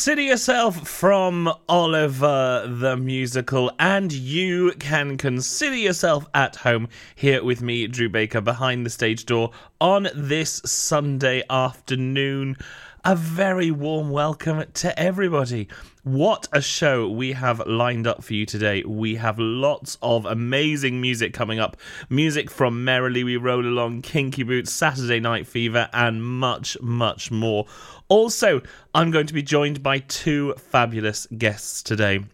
Consider yourself from Oliver the Musical, and you can consider yourself at home here with me, Drew Baker, behind the stage door on this Sunday afternoon. A very warm welcome to everybody. What a show we have lined up for you today. We have lots of amazing music coming up. Music from Merrily We Roll Along, Kinky Boots, Saturday Night Fever, and much, much more. Also, I'm going to be joined by two fabulous guests today.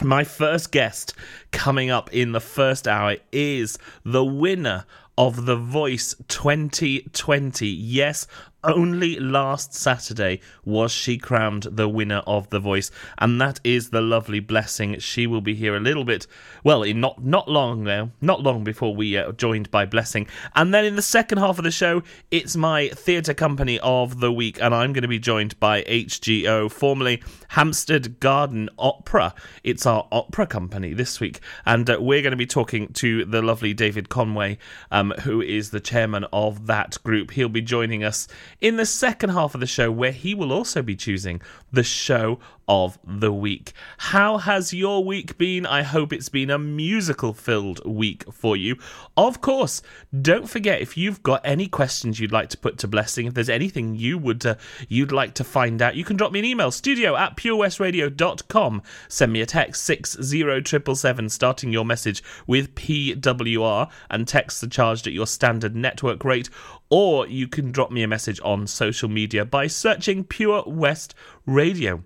My first guest coming up in the first hour is the winner of The Voice 2020. Yes, only last Saturday was she crowned the winner of The Voice, and that is the lovely Blessing. She will be here a little bit, well, in not not long now, not long before we are joined by Blessing. And then in the second half of the show, it's my theatre company of the week, and I'm going to be joined by HGO, formerly Hampstead Garden Opera. It's our opera company this week, and uh, we're going to be talking to the lovely David Conway, um, who is the chairman of that group. He'll be joining us in the second half of the show, where he will also be choosing the show of the week. How has your week been? I hope it's been a musical filled week for you. Of course, don't forget if you've got any questions you'd like to put to Blessing, if there's anything you would uh, you'd like to find out, you can drop me an email studio at purewestradio.com. Send me a text 60777 starting your message with PWR and text the charged at your standard network rate or you can drop me a message on social media by searching Pure West Radio.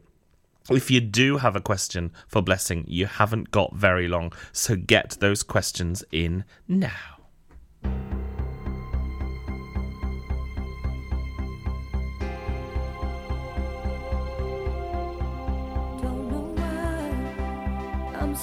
If you do have a question for Blessing, you haven't got very long, so get those questions in now. Don't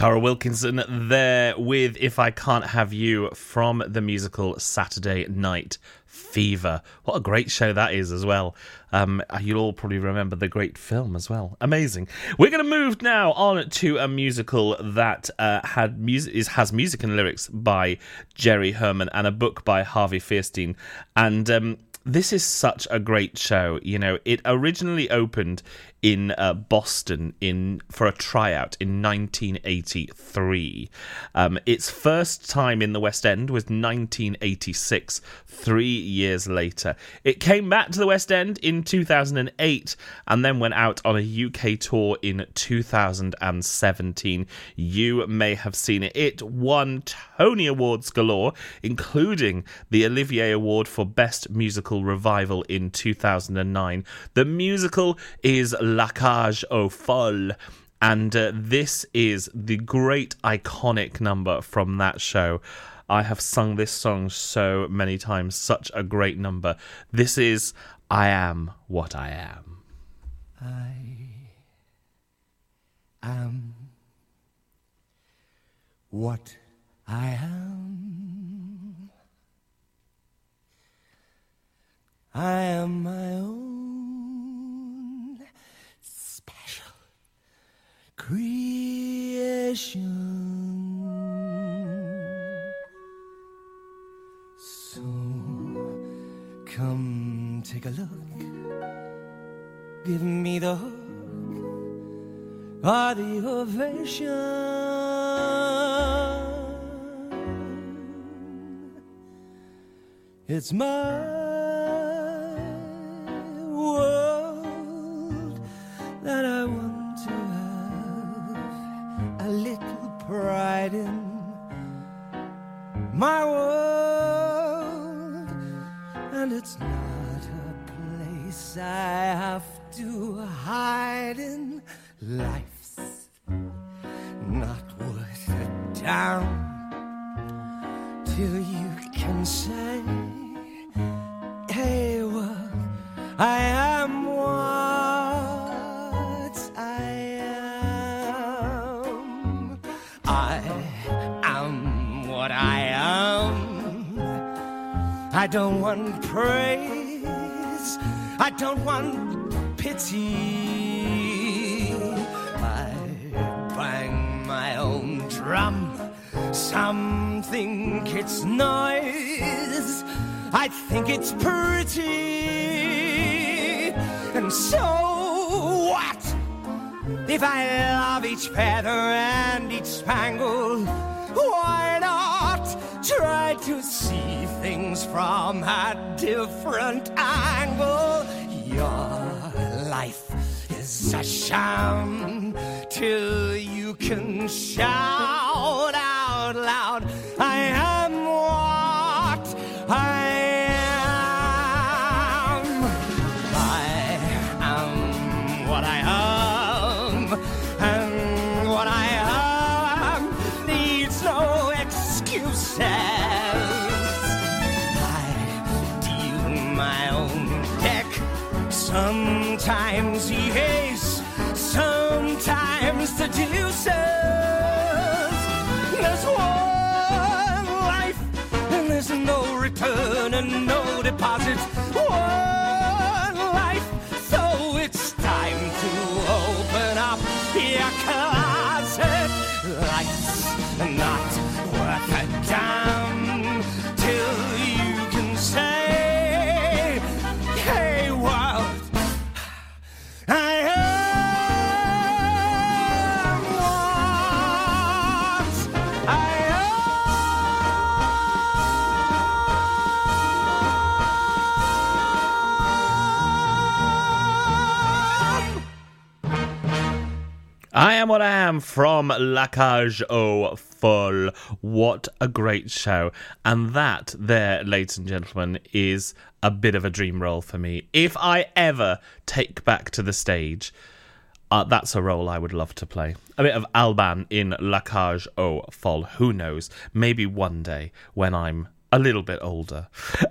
Tara Wilkinson there with If I Can't Have You from the musical Saturday Night Fever. What a great show that is as well. Um, you'll all probably remember the great film as well. Amazing. We're going to move now on to a musical that uh, had music is has music and lyrics by Jerry Herman and a book by Harvey Fierstein. And um, this is such a great show. You know, it originally opened in uh, Boston in for a tryout in 1983. Um, its first time in the West End was 1986, three years later. It came back to the West End in 2008 and then went out on a UK tour in 2017. You may have seen it. It won Tony Awards galore, including the Olivier Award for Best Musical Revival in 2009. The musical is La Cage aux Folles. And uh, this is the great iconic number from that show. I have sung this song so many times, such a great number. This is I Am What I Am. I am what I am. I am my own creation. So come take a look. Give me the hook or the ovation. It's my world in. My world, and it's not a place I have to hide in. Life's not worth a damn till you can say, don't want praise. I don't want pity. I bang my own drum. Some think it's noise. I think it's pretty. And so what? If I love each feather and each spangle, try to see things from a different angle? Your life is a sham till you can shout out loud, I deuces. There's one life, and there's no return and no deposit. One life, so it's time to open up your closet. Life's am what I am from La Cage aux Folles. What a great show. And that, there, ladies and gentlemen, is a bit of a dream role for me. If I ever take back to the stage, uh, that's a role I would love to play. A bit of Albin in La Cage aux Folles. Who knows? Maybe one day when I'm a little bit older.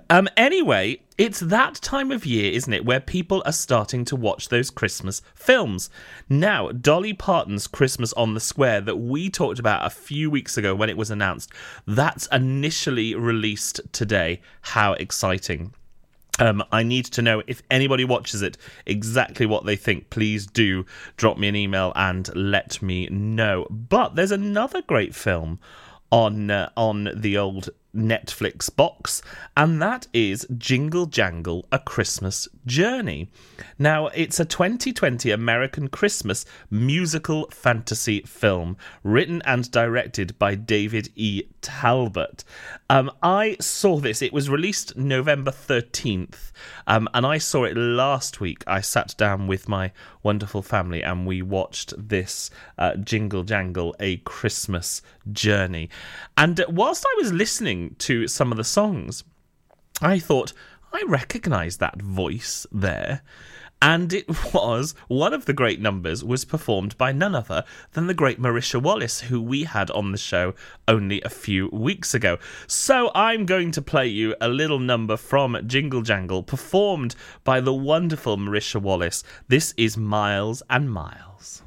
Um, anyway, it's that time of year, isn't it, where people are starting to watch those Christmas films. Now, Dolly Parton's Christmas on the Square that we talked about a few weeks ago when it was announced, that's initially released today. How exciting! Um, I need to know if anybody watches it exactly what they think. Please do drop me an email and let me know. But there's another great film on uh, on the old Netflix box, and that is Jingle Jangle A Christmas Journey. Now, it's a 2020 American Christmas musical fantasy film written and directed by David E. Talbert. Um, I saw this, it was released November 13th, um, and I saw it last week. I sat down with my wonderful family and we watched this uh, Jingle Jangle A Christmas Journey. And uh, whilst I was listening to some of the songs, I thought, I recognise that voice there. And it was one of the great numbers was performed by none other than the great Marisha Wallace, who we had on the show only a few weeks ago. So I'm going to play you a little number from Jingle Jangle, performed by the wonderful Marisha Wallace. This is Miles and Miles.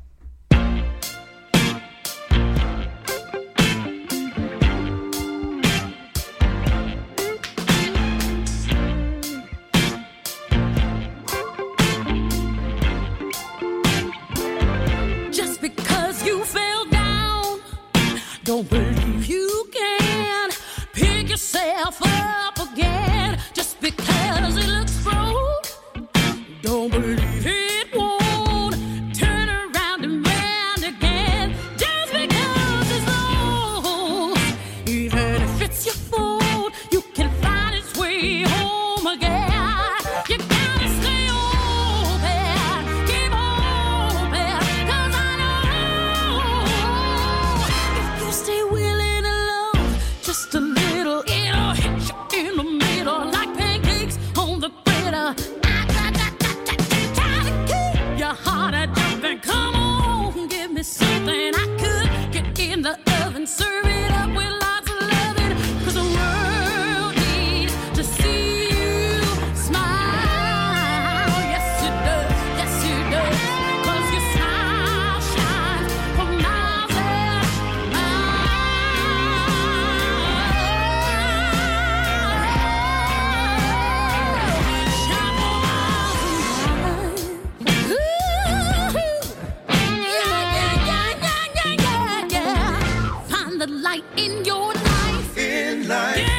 The light in your life. in life. Get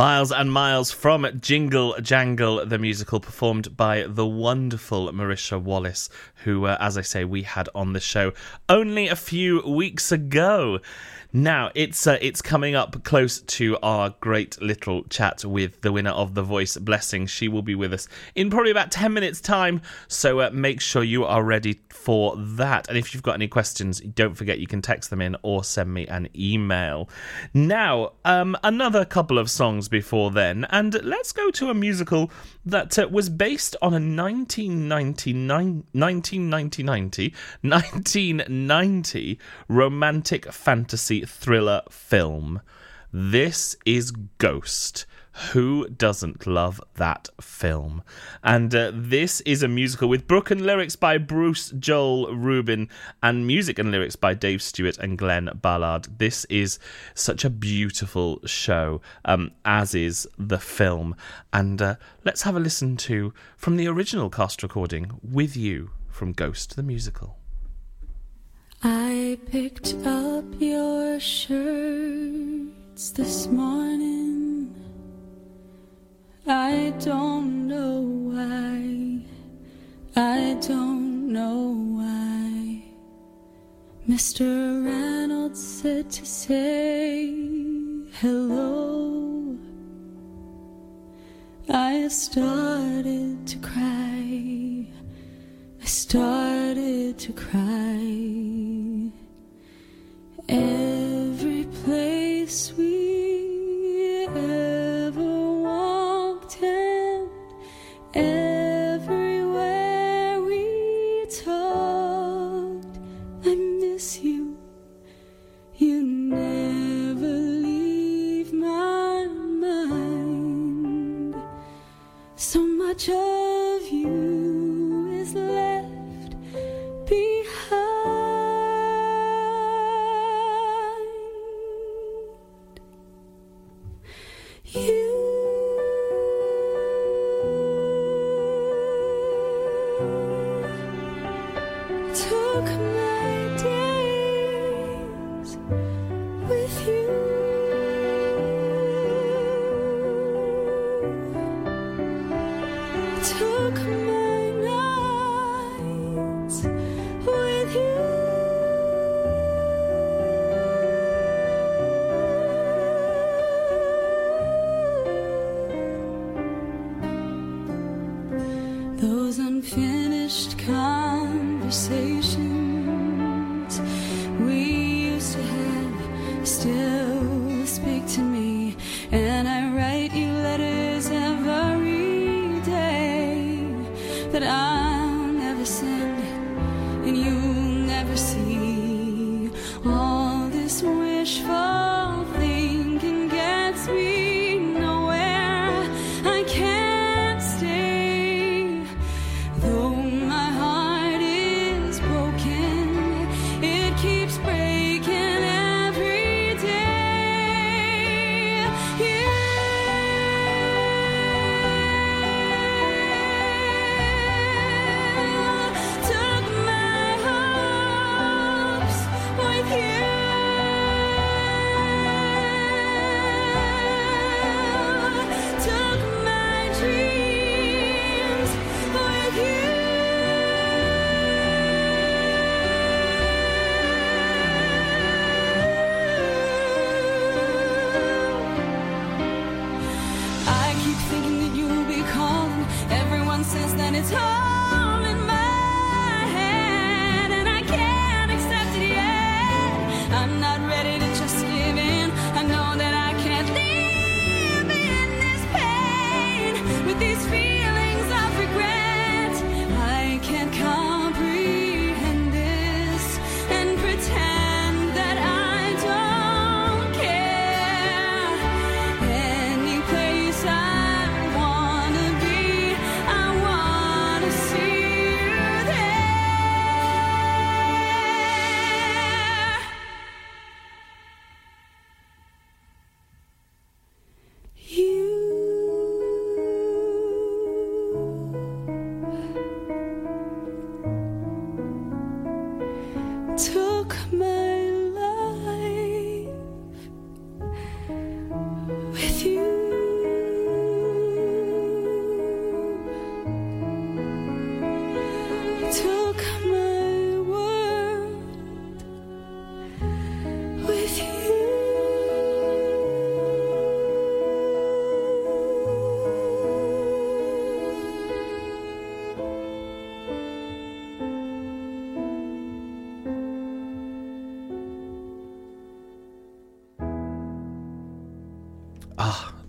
Miles and Miles from Jingle Jangle, the musical, performed by the wonderful Marisha Wallace, who, uh, as I say, we had on the show only a few weeks ago. Now it's uh, it's coming up close to our great little chat with the winner of the Voice Blessing. She will be with us in probably about ten minutes' time, so uh, make sure you are ready for that. And if you've got any questions, don't forget you can text them in or send me an email. Now, um, another couple of songs before then, and let's go to a musical that uh, was based on a 1999, 1990, 1990 romantic fantasy thriller film. This is Ghost. Who doesn't love that film? And uh, this is a musical with book and lyrics by Bruce Joel Rubin and music and lyrics by Dave Stewart and Glen Ballard. This is such a beautiful show, um, as is the film. And uh, let's have a listen to from the original cast recording with you from Ghost the musical. I picked up your shirts this morning. I don't know why. I don't know why. Mr. Reynolds said to say hello. I started to cry. I started to cry. Every place we everywhere Those unfinished conversations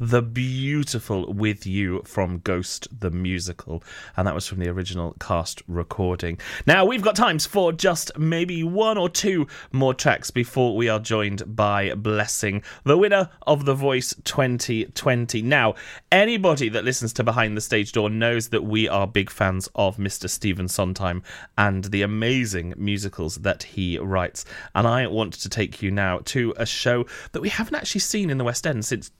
the beautiful With You from Ghost the Musical. And that was from the original cast recording. Now, we've got times for just maybe one or two more tracks before we are joined by Blessing, the winner of The Voice 2020. Now, anybody that listens to Behind the Stage Door knows that we are big fans of Mr. Stephen Sondheim and the amazing musicals that he writes. And I want to take you now to a show that we haven't actually seen in the West End since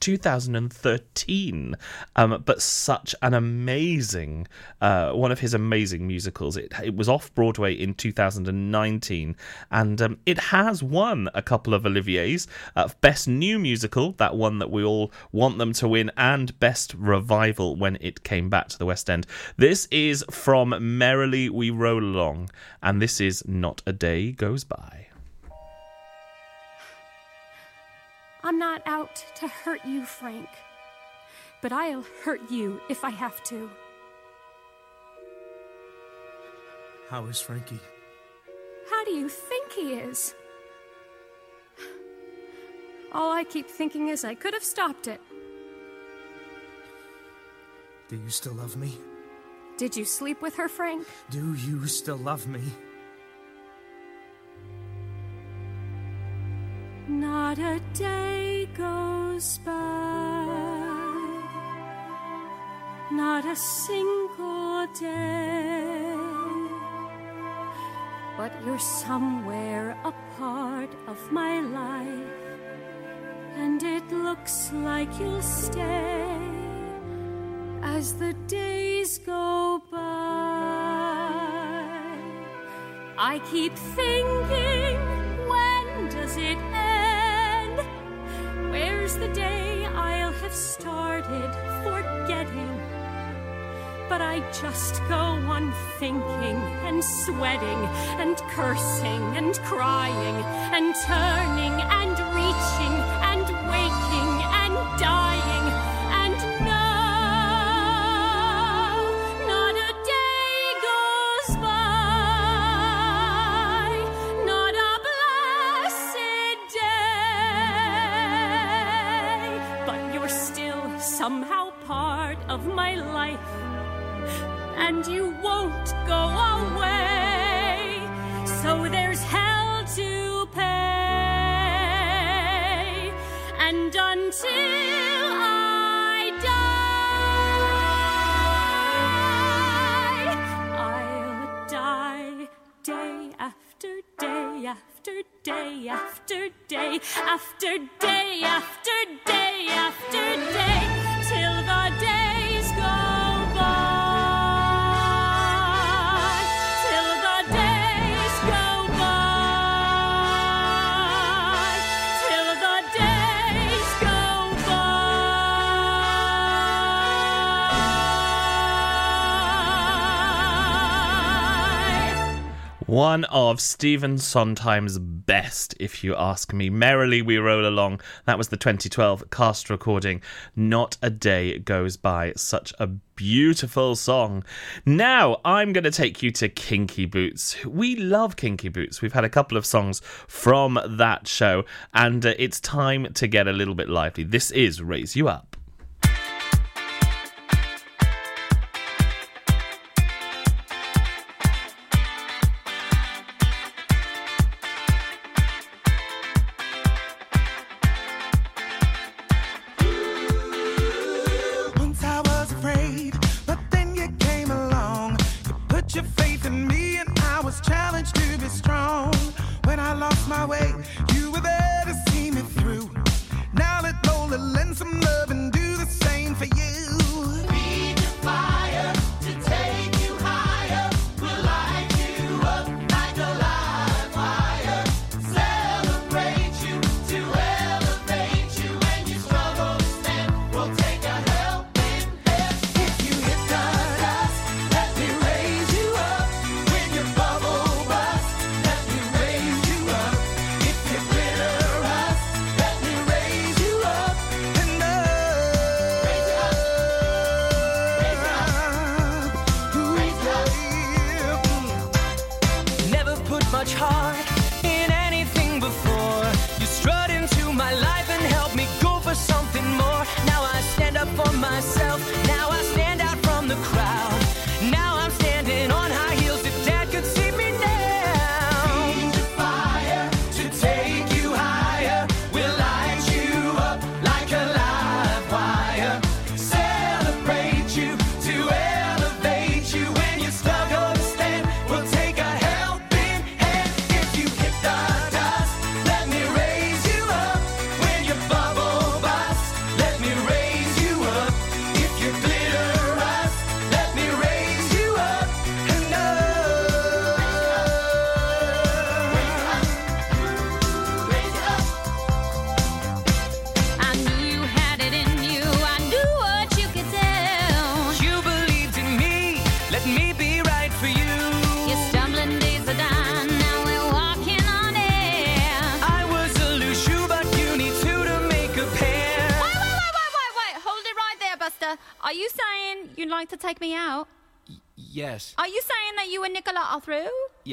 2013, um, but such an amazing, uh, one of his amazing musicals. It, it was off Broadway in 2019, and um, it has won a couple of Olivier's uh, Best New Musical, that one that we all want them to win, and Best Revival when it came back to the West End. This is from Merrily We Roll Along, and this is Not a Day Goes By. I'm not out to hurt you, Frank. But I'll hurt you if I have to. How is Frankie? How do you think he is? All I keep thinking is I could have stopped it. Do you still love me? Did you sleep with her, Frank? Do you still love me? Not a day goes by, not a single day, but you're somewhere a part of my life, and it looks like you'll stay as the days go by. I keep thinking, when does it end? Where's the day I'll have started forgetting? But I just go on thinking and sweating and cursing and crying and turning and reaching and after day after day after day after day till the days One of Stephen Sondheim's best, if you ask me. Merrily We Roll Along. That was the 2012 cast recording. Not a day goes by. Such a beautiful song. Now, I'm going to take you to Kinky Boots. We love Kinky Boots. We've had a couple of songs from that show, and uh, it's time to get a little bit lively. This is Raise You Up.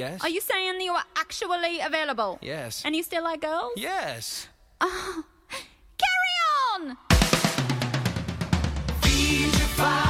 Yes. Are you saying that you are actually available? Yes. And you still like girls? Yes. Carry on! Feed your fire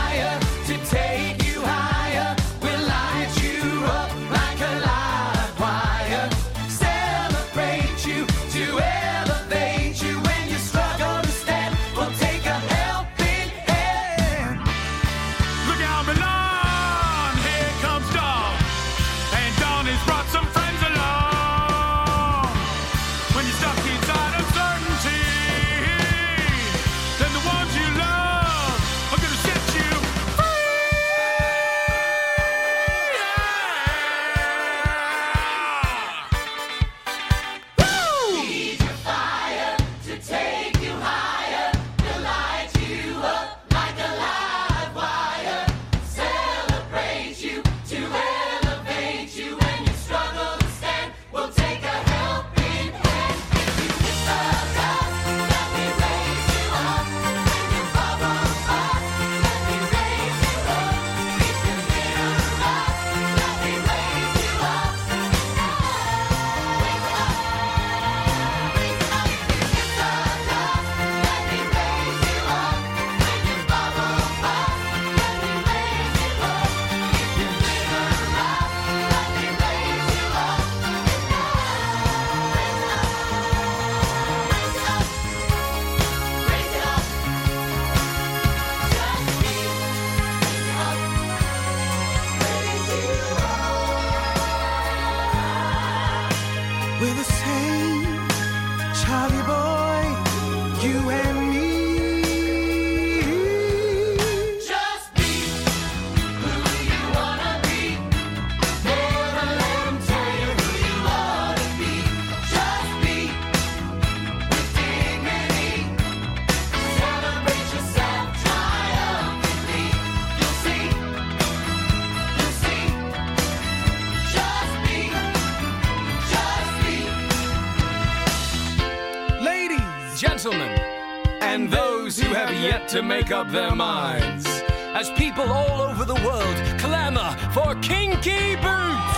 to make up their minds, as people all over the world clamor for kinky boots.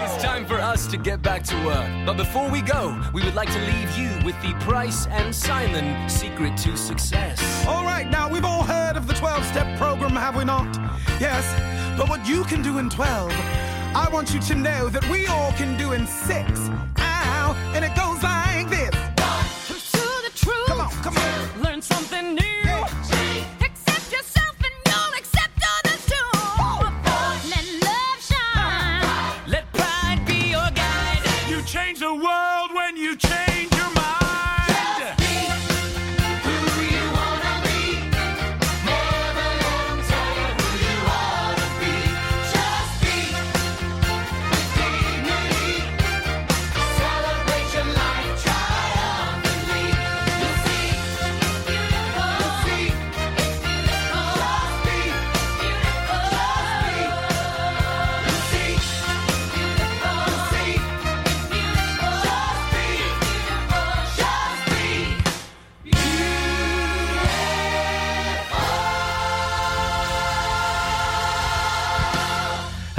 It's time for us to get back to work. But before we go, we would like to leave you with the Price and Simon secret to success. all right, now we've all heard of the 12 step program, have we not? Yes, but what you can do in 12, I want you to know that we all can do in six. Ow, and it goes like this. Come on. Learn something new. Accept yourself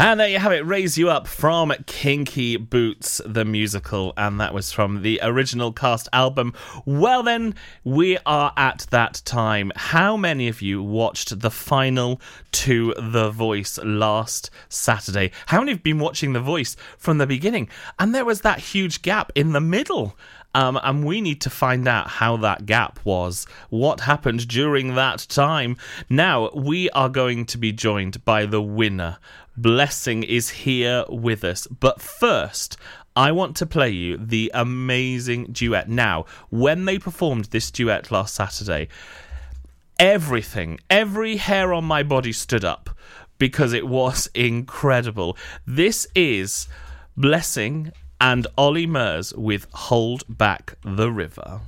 And there you have it, Raise You Up from Kinky Boots, the musical. And that was from the original cast album. Well, then, we are at that time. How many of you watched the final to The Voice last Saturday? How many have been watching The Voice from the beginning? And there was that huge gap in the middle. Um, and we need to find out how that gap was, what happened during that time. Now, we are going to be joined by the winner. Blessing is here with us. But first, I want to play you the amazing duet. Now, when they performed this duet last Saturday, everything, every hair on my body stood up because it was incredible. This is Blessing and Ollie Murs with Hold Back the River.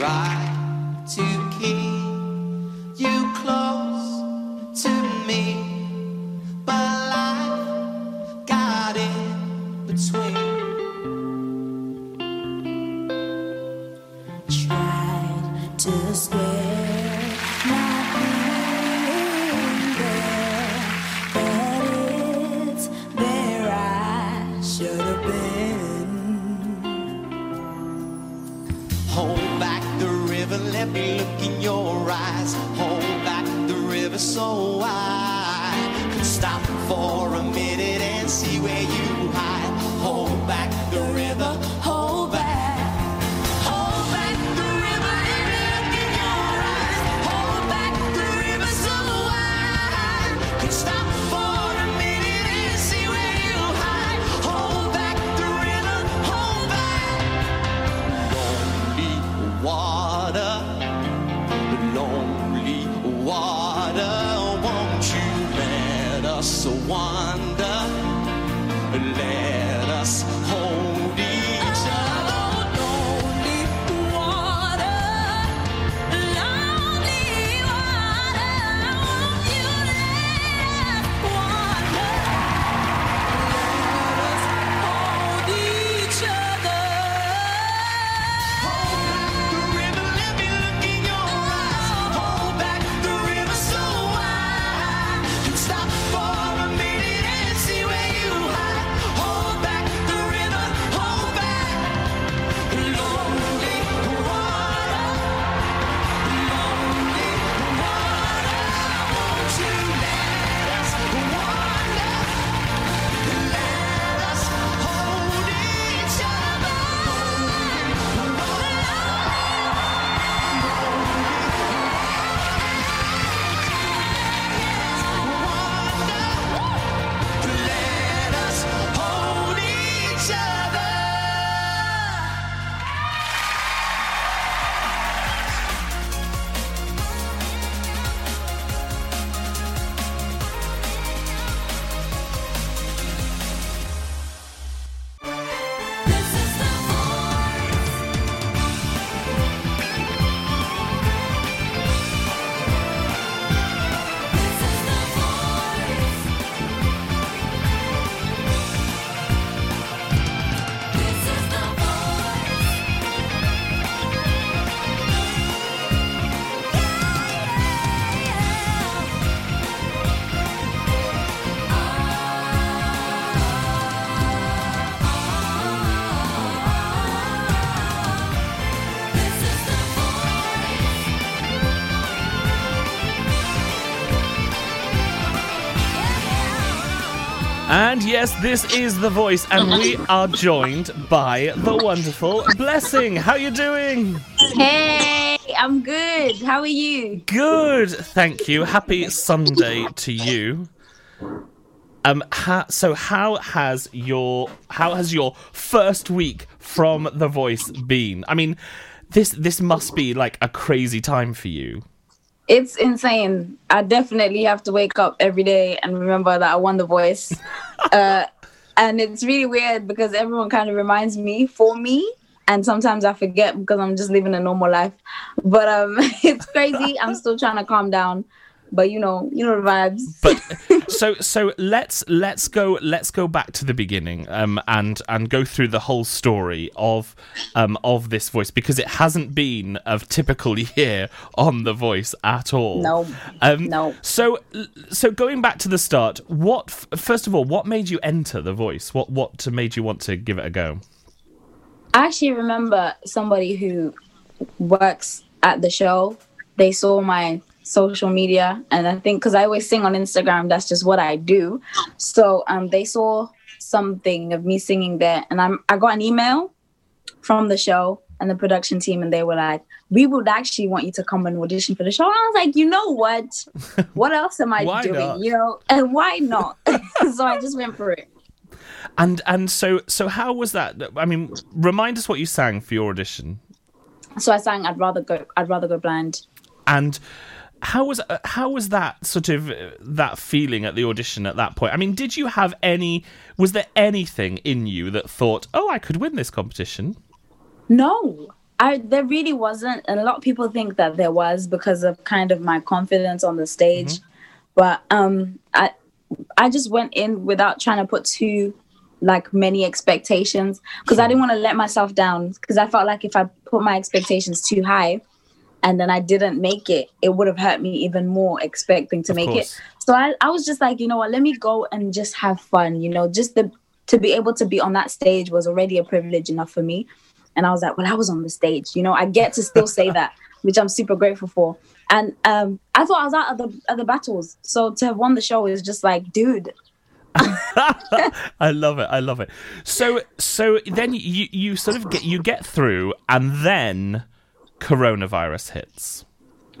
Try so I can stop for And yes, this is the voice, and we are joined by the wonderful Blessing. How you doing? Hey, I'm good. How are you? Good, thank you. Happy Sunday to you. Um, ha- so how has your how has your first week from The Voice been? I mean, this this must be like a crazy time for you. It's insane. I definitely have to wake up every day and remember that I won the voice. uh, and it's really weird because everyone kind of reminds me for me. And sometimes I forget because I'm just living a normal life. But um, it's crazy. I'm still trying to calm down. But you know, you know the vibes. But so so let's let's go let's go back to the beginning um and and go through the whole story of um of this voice because it hasn't been a typical year on the voice at all. No. Um, No. So so going back to the start, what first of all, what made you enter the voice? What what made you want to give it a go? I actually remember somebody who works at the show. They saw my social media, and I think because I always sing on Instagram, that's just what I do. So um, they saw something of me singing there, and I'm I got an email from the show and the production team, and they were like, "We would actually want you to come and audition for the show." And I was like, "You know what? What else am I doing? not? You know, and why not?" so I just went for it. And and so so how was that? I mean, remind us what you sang for your audition. So I sang, "I'd rather go, I'd rather go blind." and how was uh, how was that sort of uh, that feeling at the audition at that point? I mean, did you have any? Was there anything in you that thought, "Oh, I could win this competition"? No, I there really wasn't, and a lot of people think that there was because of kind of my confidence on the stage. But um, I I just went in without trying to put too like many expectations because I didn't want to let myself down because I felt like if I put my expectations too high and then I didn't make it, it would have hurt me even more expecting to Of make course. it. So I, I was just like, you know what, let me go and just have fun, you know, just the to be able to be on that stage was already a privilege enough for me. And I was like, well, I was on the stage, you know, I get to still say that, which I'm super grateful for. And um, I thought I was out of the other battles. So to have won the show is just like, dude, I love it. I love it. So so then you you sort of get you get through and then coronavirus hits.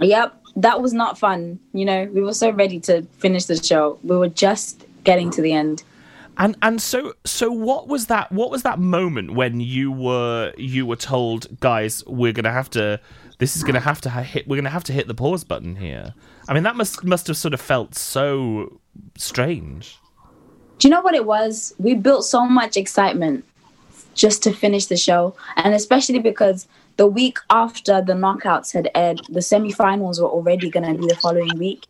Yep, that was not fun. You know, we were so ready to finish the show. We were just getting to the end. And and so so what was that what was that moment when you were you were told guys we're going to have to this is going to have to ha- hit we're going to have to hit the pause button here. I mean that must must have sort of felt so strange. Do you know what it was? We built so much excitement just to finish the show, and especially because the week after the knockouts had aired, the semifinals were already going to be the following week,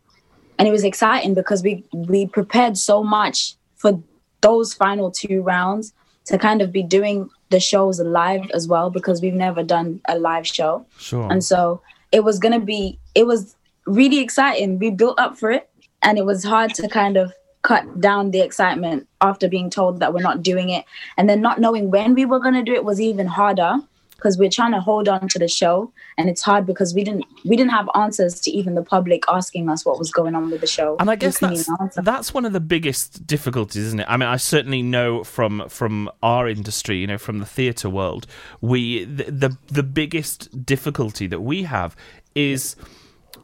and it was exciting because we we prepared so much for those final two rounds to kind of be doing the shows live as well because we've never done a live show. Sure. And so it was going to be, it was really exciting. We built up for it and it was hard to kind of cut down the excitement after being told that we're not doing it. And then not knowing when we were going to do it was even harder because we're trying to hold on to the show and it's hard because we didn't we didn't have answers to even the public asking us what was going on with the show And I guess that's that's one of the biggest difficulties, isn't it? I mean, I certainly know from from our industry, you know, from the theatre world, we the, the the biggest difficulty that we have is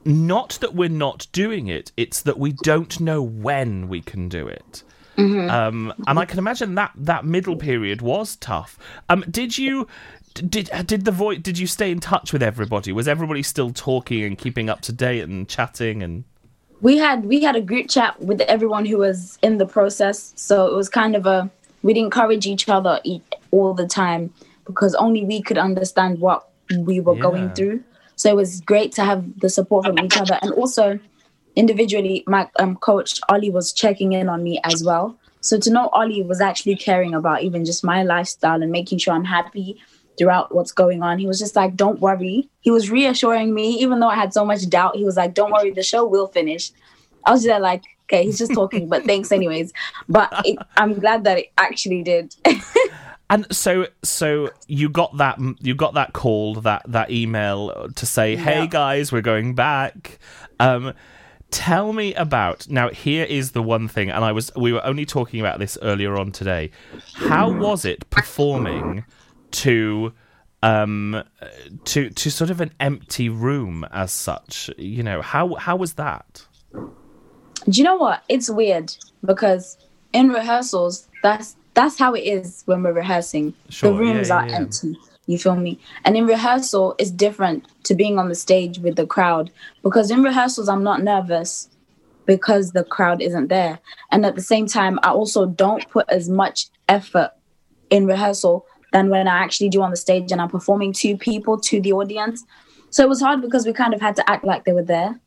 not that we're not doing it; it's that we don't know when we can do it. Um, and I can imagine that that middle period was tough. Um, did you? Did did the voice? Did you stay in touch with everybody? Was everybody still talking and keeping up to date and chatting and? we had we had a group chat with everyone who was in the process so it was kind of a we'd encourage each other all the time because only we could understand what we were Yeah. going through so it was great to have the support from each other and also individually my um, coach ollie was checking in on me as well so to know ollie was actually caring about even just my lifestyle and making sure i'm happy throughout what's going on. He was just like, "Don't worry." He was reassuring me, even though I had so much doubt. He was like, "Don't worry, the show will finish." I was just like, "Okay, he's just talking, but thanks anyways." But it, I'm glad that it actually did. And so, so you got that, you got that call, that that email to say, "Hey Yeah. guys, we're going back." Um, tell me about now. Here is the one thing, and I was we were only talking about this earlier on today. How was it performing to um to to sort of an empty room as such? You know how how was that? Do you know what? It's weird because in rehearsals, that's that's how it is when we're rehearsing. Sure, the rooms yeah, are yeah, empty. You feel me? And in rehearsal, it's different to being on the stage with the crowd because in rehearsals, I'm not nervous because the crowd isn't there. And at the same time, I also don't put as much effort in rehearsal than when I actually do on the stage and I'm performing to people, to the audience. So it was hard because we kind of had to act like they were there.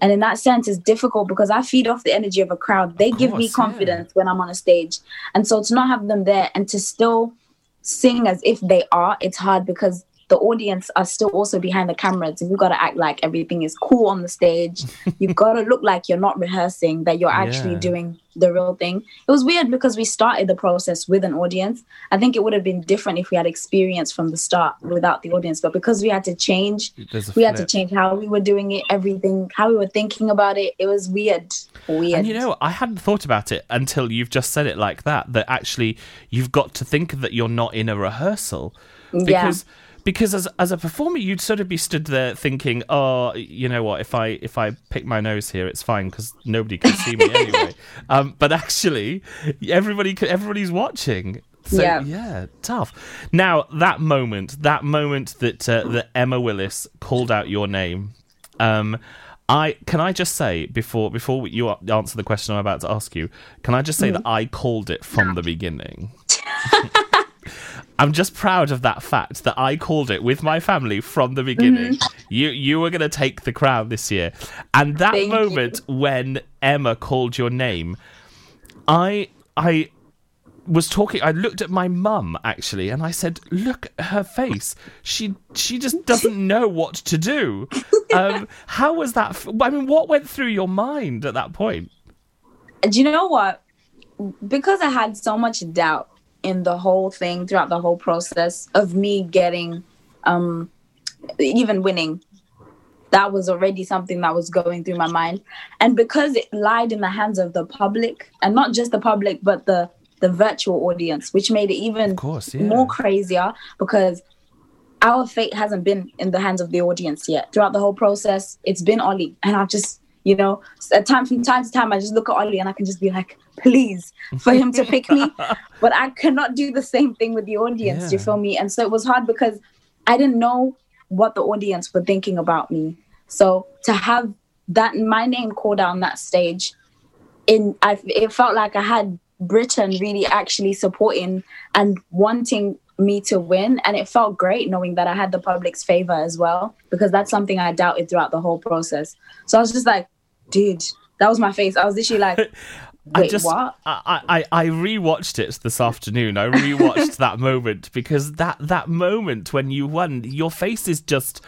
And in that sense, it's difficult because I feed off the energy of a crowd. They give oh, me course, yeah. confidence when I'm on a stage. And so to not have them there and to still sing as if they are, it's hard because the audience are still also behind the cameras. And you've got to act like everything is cool on the stage. You've got to look like you're not rehearsing, that you're actually Yeah. doing the real thing. It was weird because we started the process with an audience. I think it would have been different if we had experience from the start without the audience. But because we had to change, we had to change how we were doing it, everything, how we were thinking about it. It was weird. Weird. And you know, I hadn't thought about it until you've just said it like that. That actually, you've got to think that you're not in a rehearsal Yeah. Because as as a performer, you'd sort of be stood there thinking, oh, you know what? If I if I pick my nose here, it's fine because nobody can see me anyway. Um, but actually, everybody everybody's watching. So Yeah. yeah, tough. Now that moment, that moment that uh, that Emma Willis called out your name. Um, I can I just say before before you answer the question I'm about to ask you, can I just say that I called it from the beginning. I'm just proud of that fact that I called it with my family from the beginning. You you were going to take the crown this year, and that Thank moment when Emma called your name, I I was talking I looked at my mum actually and I said look at her face. She she just doesn't know what to do. Um how was that f- I mean what went through your mind at that point? Do you know what? Because I had so much doubt in the whole thing throughout the whole process of me getting um even winning. That was already something that was going through my mind. And because it lied in the hands of the public and not just the public but the the virtual audience which made it even course, yeah. more crazier because our fate hasn't been in the hands of the audience yet. Throughout the whole process it's been ollie and i've just you know at time from time to time i just look at ollie and i can just be like please for him to pick me. But i cannot do the same thing with the audience do you feel me? And so it was hard because i didn't know what the audience were thinking about me. So to have that my name called on that stage in I, it felt like i had britain really actually supporting and wanting me to win. And it felt great knowing that i had the public's favor as well because that's something i doubted throughout the whole process. So i was just like dude that was my face i was literally like wait I just, what I, I, I rewatched it this afternoon. I rewatched that moment because that that moment when you won, your face is just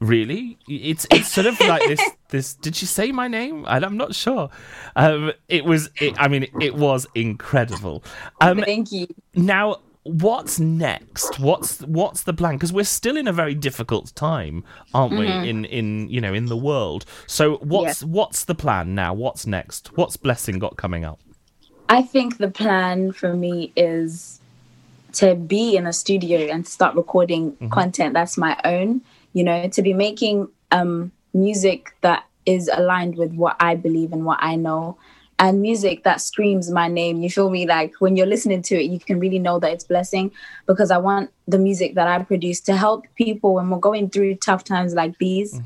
really. It's it's sort of like this. This did she say my name? And I'm not sure. Um, it was. It, I mean, it was incredible. Um, Thank you. Now, what's next? What's what's the plan? Because we're still in a very difficult time, aren't we? Mhm. In in you know in the world. So what's what's the plan now? What's next? What's blessing got coming up? I think the plan for me is to be in a studio and start recording Mhm. content that's my own, you know, to be making um music that is aligned with what I believe and what I know and music that screams my name. You feel me like when you're listening to it you can really know that it's blessing because I want the music that I produce to help people when we're going through tough times like these.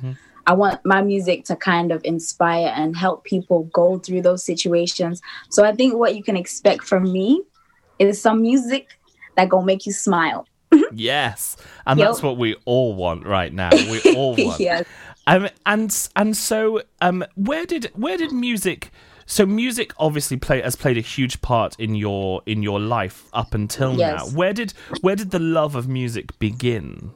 I want my music to kind of inspire and help people go through those situations. So I think what you can expect from me is some music that gonna make you smile. Yes, and Yep. that's what we all want right now. We all want. Yes. Um, and and so um, where did where did music? So music obviously play has played a huge part in your in your life up until Yes. now. Where did where did the love of music begin?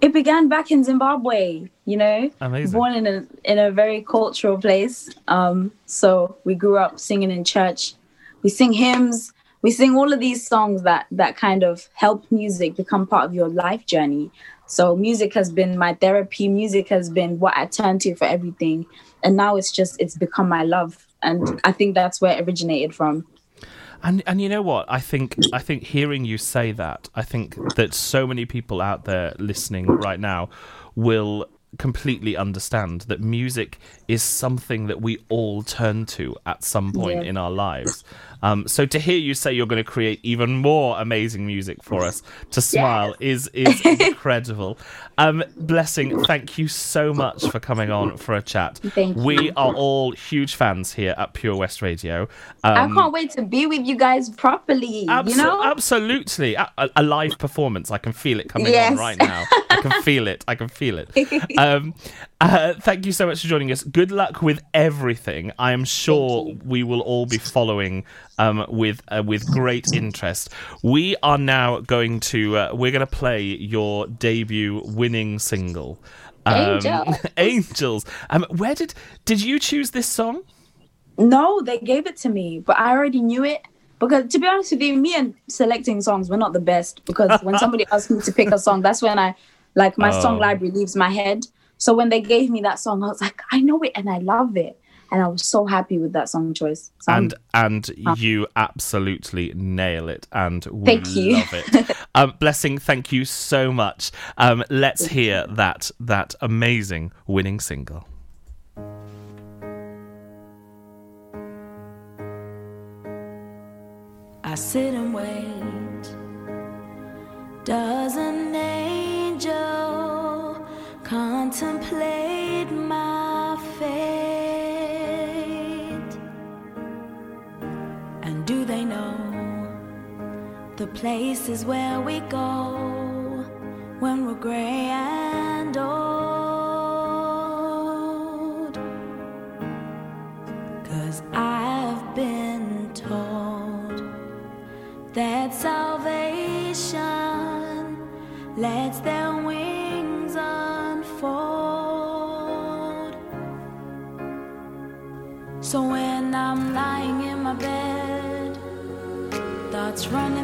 It began back in Zimbabwe, you know. Amazing. Born in a in a very cultural place. Um, so we grew up singing in church. We sing hymns. We sing all of these songs that that kind of help music become part of your life journey. So music has been my therapy. Music has been what I turn to for everything. And now it's just it's become my love. And I think that's where it originated from. And and you know what? I think I think hearing you say that, I think that so many people out there listening right now will completely understand that music is something that we all turn to at some point Yeah. in our lives. Um, so to hear you say you're going to create even more amazing music for us to smile is is incredible. Um, Blessing, thank you so much for coming on for a chat. Thank We you. are all huge fans here at Pure West Radio. I Um, can't wait to be with you guys properly. Abso- you know? Absolutely. A, a- a live performance. I can feel it coming Yes. on right now. I can feel it. I can feel it. Um, uh, thank you so much for joining us. Good luck with everything. I am sure we will all be following um, with uh, with great interest. We are now going to uh, we're going to play your debut winning single. Angels. Angels. Um, where did did you choose this song? No, they gave it to me, but I already knew it. Because to be honest with you, me and selecting songs were not the best. Because when somebody asks me to pick a song, that's when I like my song Oh. library leaves my head. So when they gave me that song, I was like, I know it and I love it. And I was so happy with that song choice. So I'm- and and you absolutely nail it and we Thank you. love it um, blessing thank you so much um, let's hear that that amazing winning single I sit and wait. Does places where we go when we're gray and old? Cause I've been told that salvation lets their wings unfold. So when I'm lying in my bed, thoughts running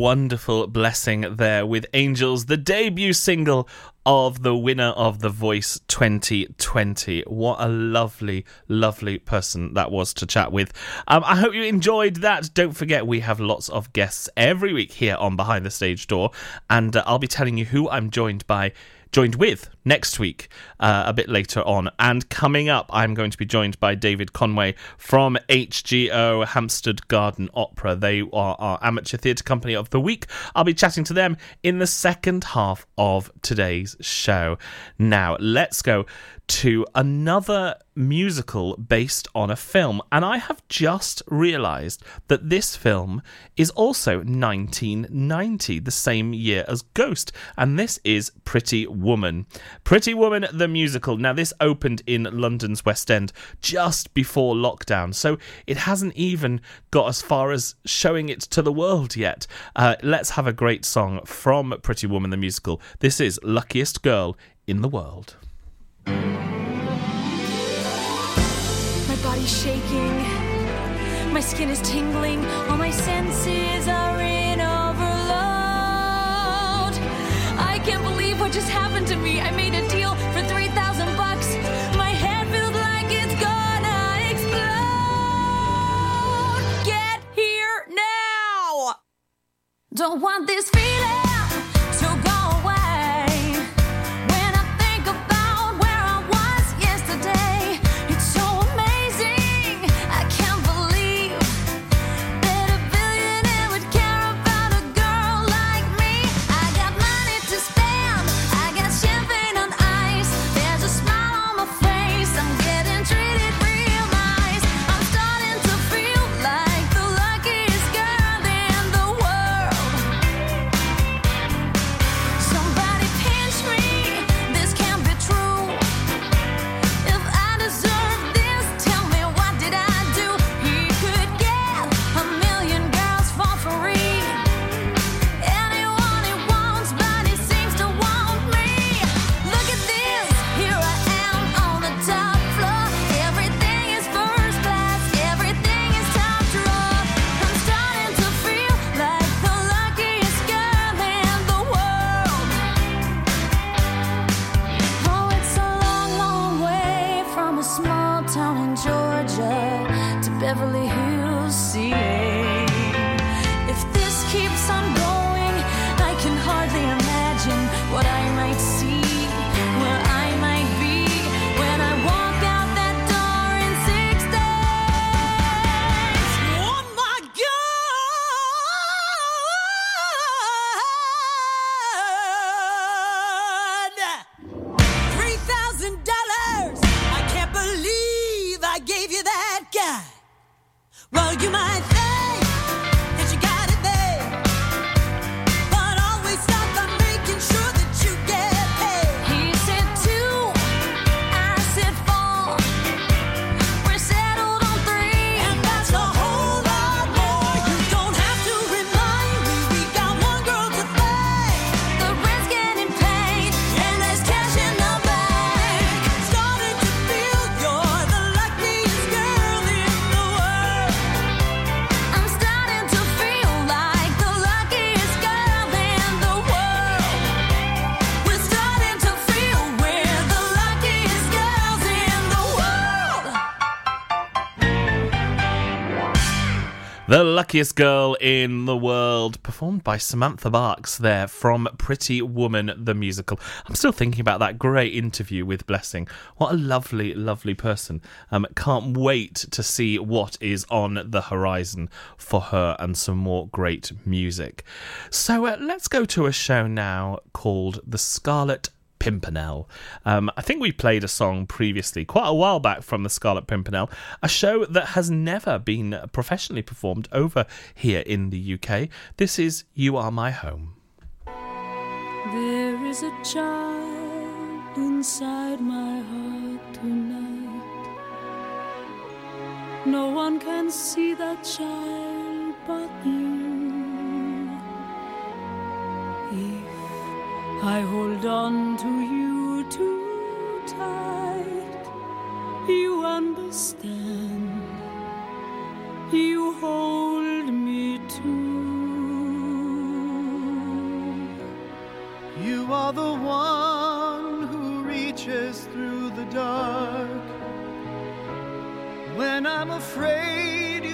wonderful blessing there with Angels, the debut single of the winner of The Voice 2020. What a lovely, lovely person that was to chat with. Um, I hope you enjoyed that. Don't forget, we have lots of guests every week here on Behind the Stage Door, and uh, I'll be telling you who I'm joined by. Joined with next week, uh, a bit later on. And coming up, I'm going to be joined by David Conway from HGO Hampstead Garden Opera. They are our amateur theatre company of the week. I'll be chatting to them in the second half of today's show. Now, let's go to another musical based on a film. And I have just realised that this film is also 1990, the same year as Ghost. And this is Pretty Woman. Pretty Woman, the musical. Now, this opened in London's West End just before lockdown. So it hasn't even got as far as showing it to the world yet. Uh, let's have a great song from Pretty Woman, the musical. This is Luckiest Girl in the World. Shaking, my skin is tingling, all my senses are in overload. I can't believe what just happened to me. I made a deal for 3,000 bucks. My head feels like it's gonna explode. Get here now! Don't want this feeling The luckiest girl in the world, performed by Samantha Barks there from Pretty Woman the musical. I'm still thinking about that great interview with Blessing. What a lovely, lovely person. Um, can't wait to see what is on the horizon for her and some more great music. So uh, let's go to a show now called The Scarlet Pimpernel. Um, I think we played a song previously, quite a while back, from the Scarlet Pimpernel, a show that has never been professionally performed over here in the UK. This is You Are My Home. There is a child inside my heart tonight. No one can see that child but you. I hold on to you too tight, you understand. You hold me too. You are the one who reaches through the dark. When I'm afraid